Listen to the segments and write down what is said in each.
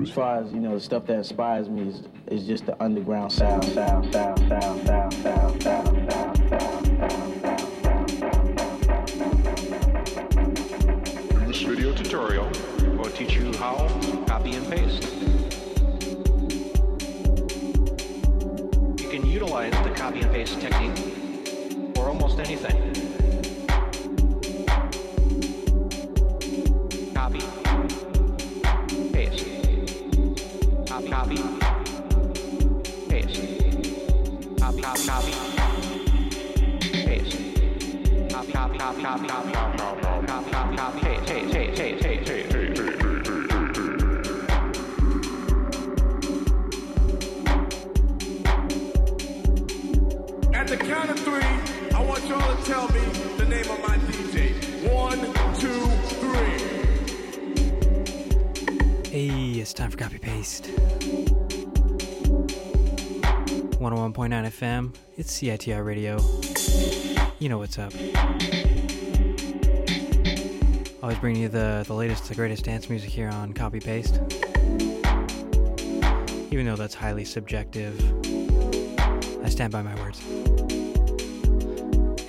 As far as you know, the stuff that inspires me is, is just the underground sound, sound, sound, sound, sound, sound, sound, sound, sound. In this video tutorial, we'll teach you how to copy and paste. You can utilize the copy and paste technique for almost anything. Hey, it's time for copy paste. 101.9 FM, it's CITR Radio. You know what's up. Always bringing you the, the latest, the greatest dance music here on Copy Paste. Even though that's highly subjective, I stand by my words.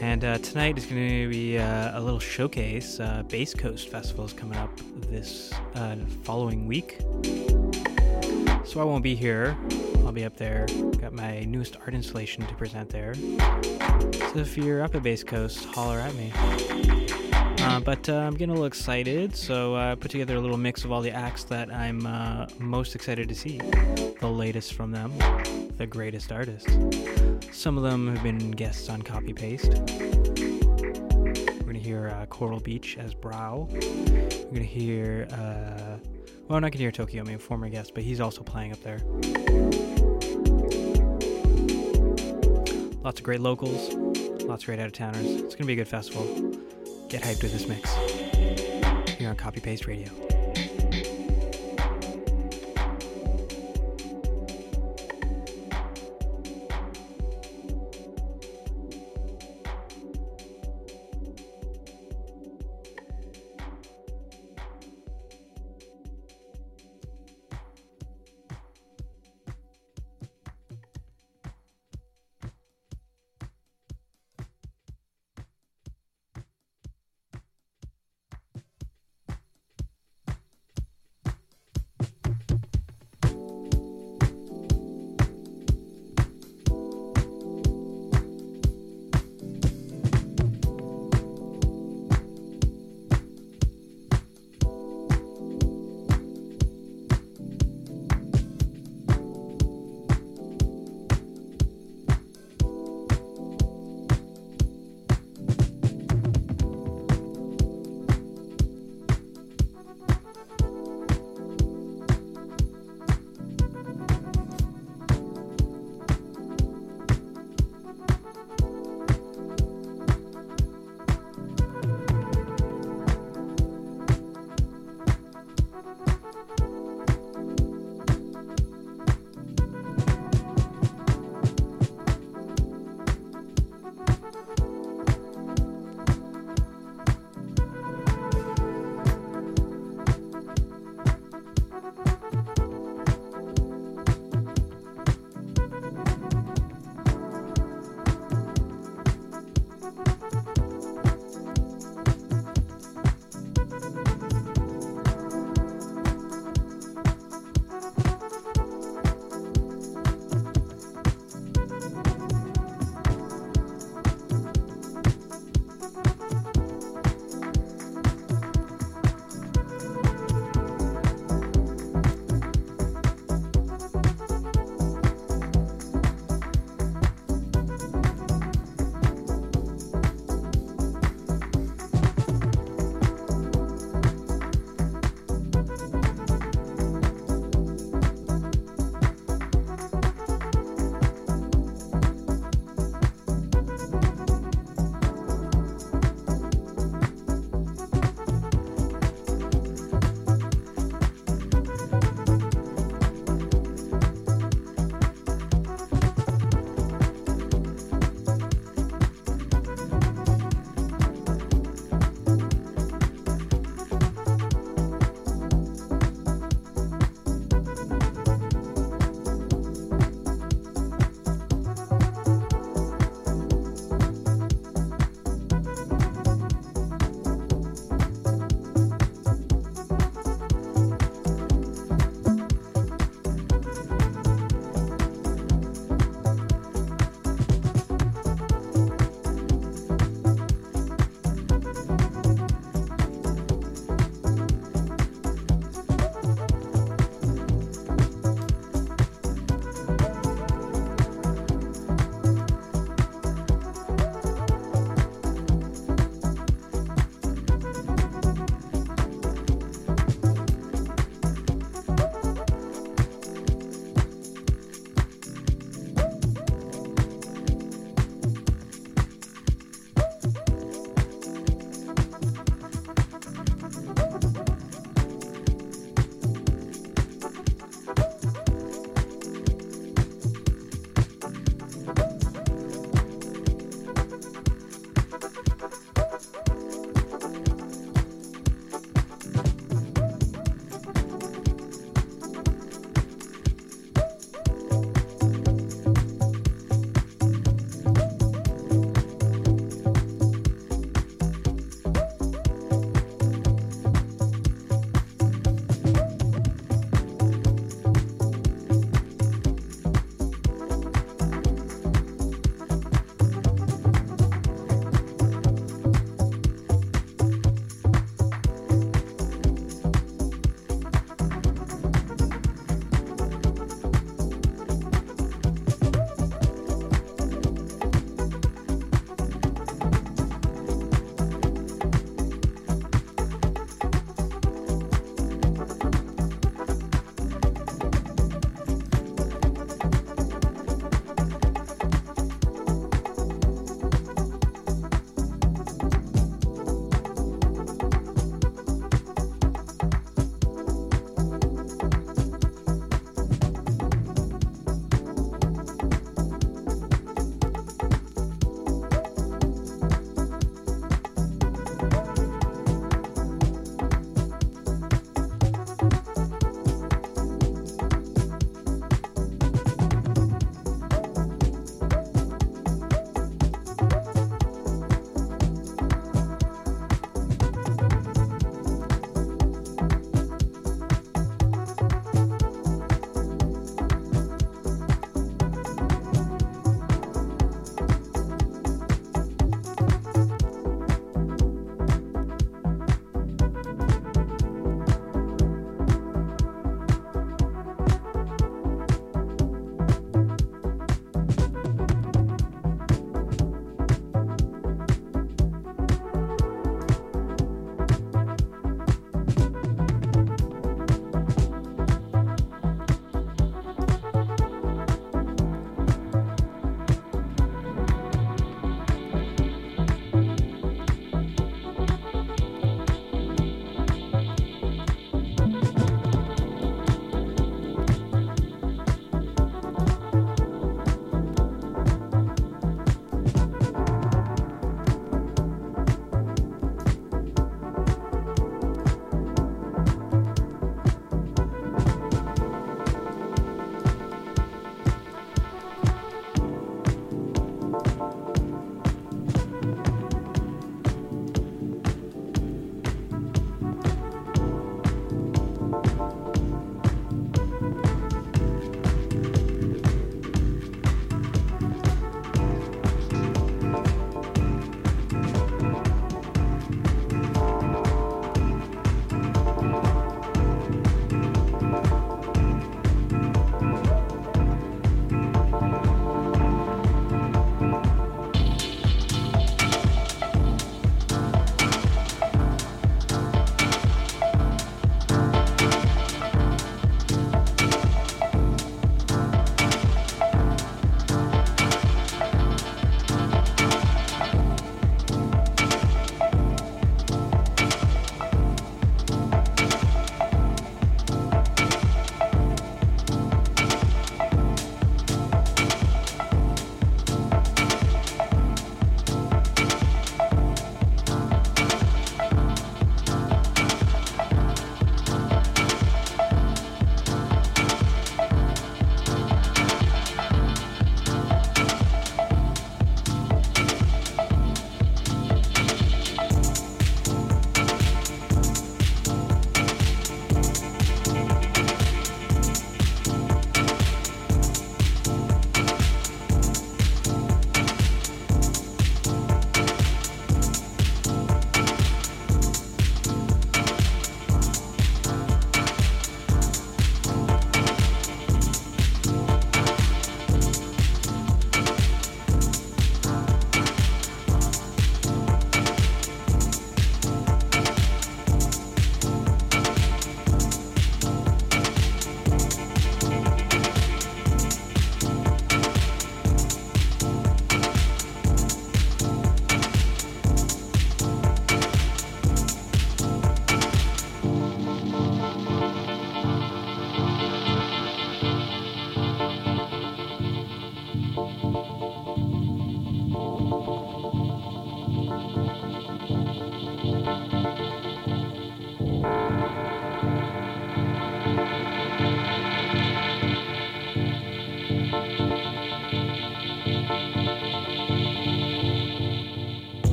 And uh, tonight is going to be uh, a little showcase. Uh, Bass Coast Festival is coming up this uh, following week. So I won't be here. I'll be up there. Got my newest art installation to present there. So if you're up at Bass Coast, holler at me. Uh, but uh, I'm getting a little excited, so I put together a little mix of all the acts that I'm uh, most excited to see. The latest from them, the greatest artists. Some of them have been guests on Copy Paste. We're gonna hear uh, Coral Beach as Brow. We're gonna hear, uh, well, I'm not gonna hear Tokyo, I mean, former guest, but he's also playing up there. Lots of great locals, lots of great out of towners. It's gonna be a good festival. Get hyped with this mix here on Copy Paste Radio.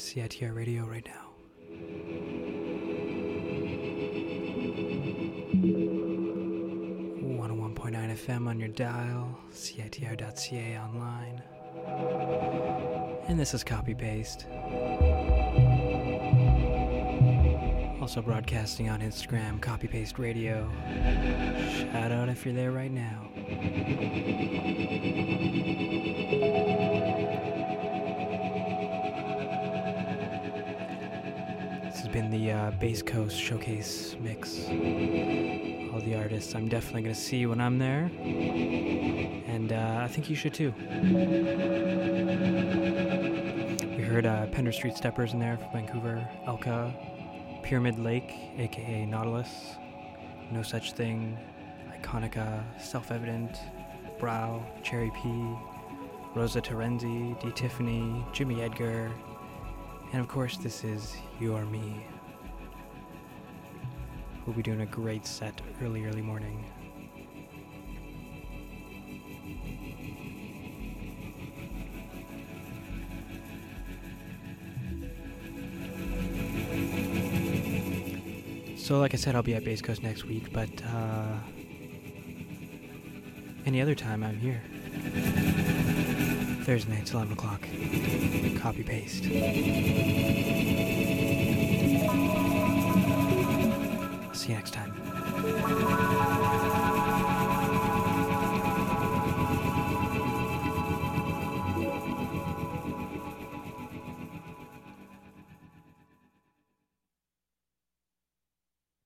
CITR radio right now. One oh one point nine FM on your dial, CITR.ca online. And this is copy paste. Also broadcasting on Instagram, copy paste radio. Shout out if you're there right now. Been the uh, Bass Coast Showcase mix. All the artists I'm definitely going to see when I'm there. And uh, I think you should too. We heard uh, Pender Street Steppers in there from Vancouver, Elka, Pyramid Lake, aka Nautilus, No Such Thing, Ikonika, Self Evident, Brow, Cherry P, Rosa Terenzi, D. Tiffany, Jimmy Edgar, and of course, this is You Are Me. We'll be doing a great set early, early morning. So, like I said, I'll be at Bass Coast next week, but uh, any other time I'm here. Thursday nights, 11 o'clock. Copy paste. See you next time.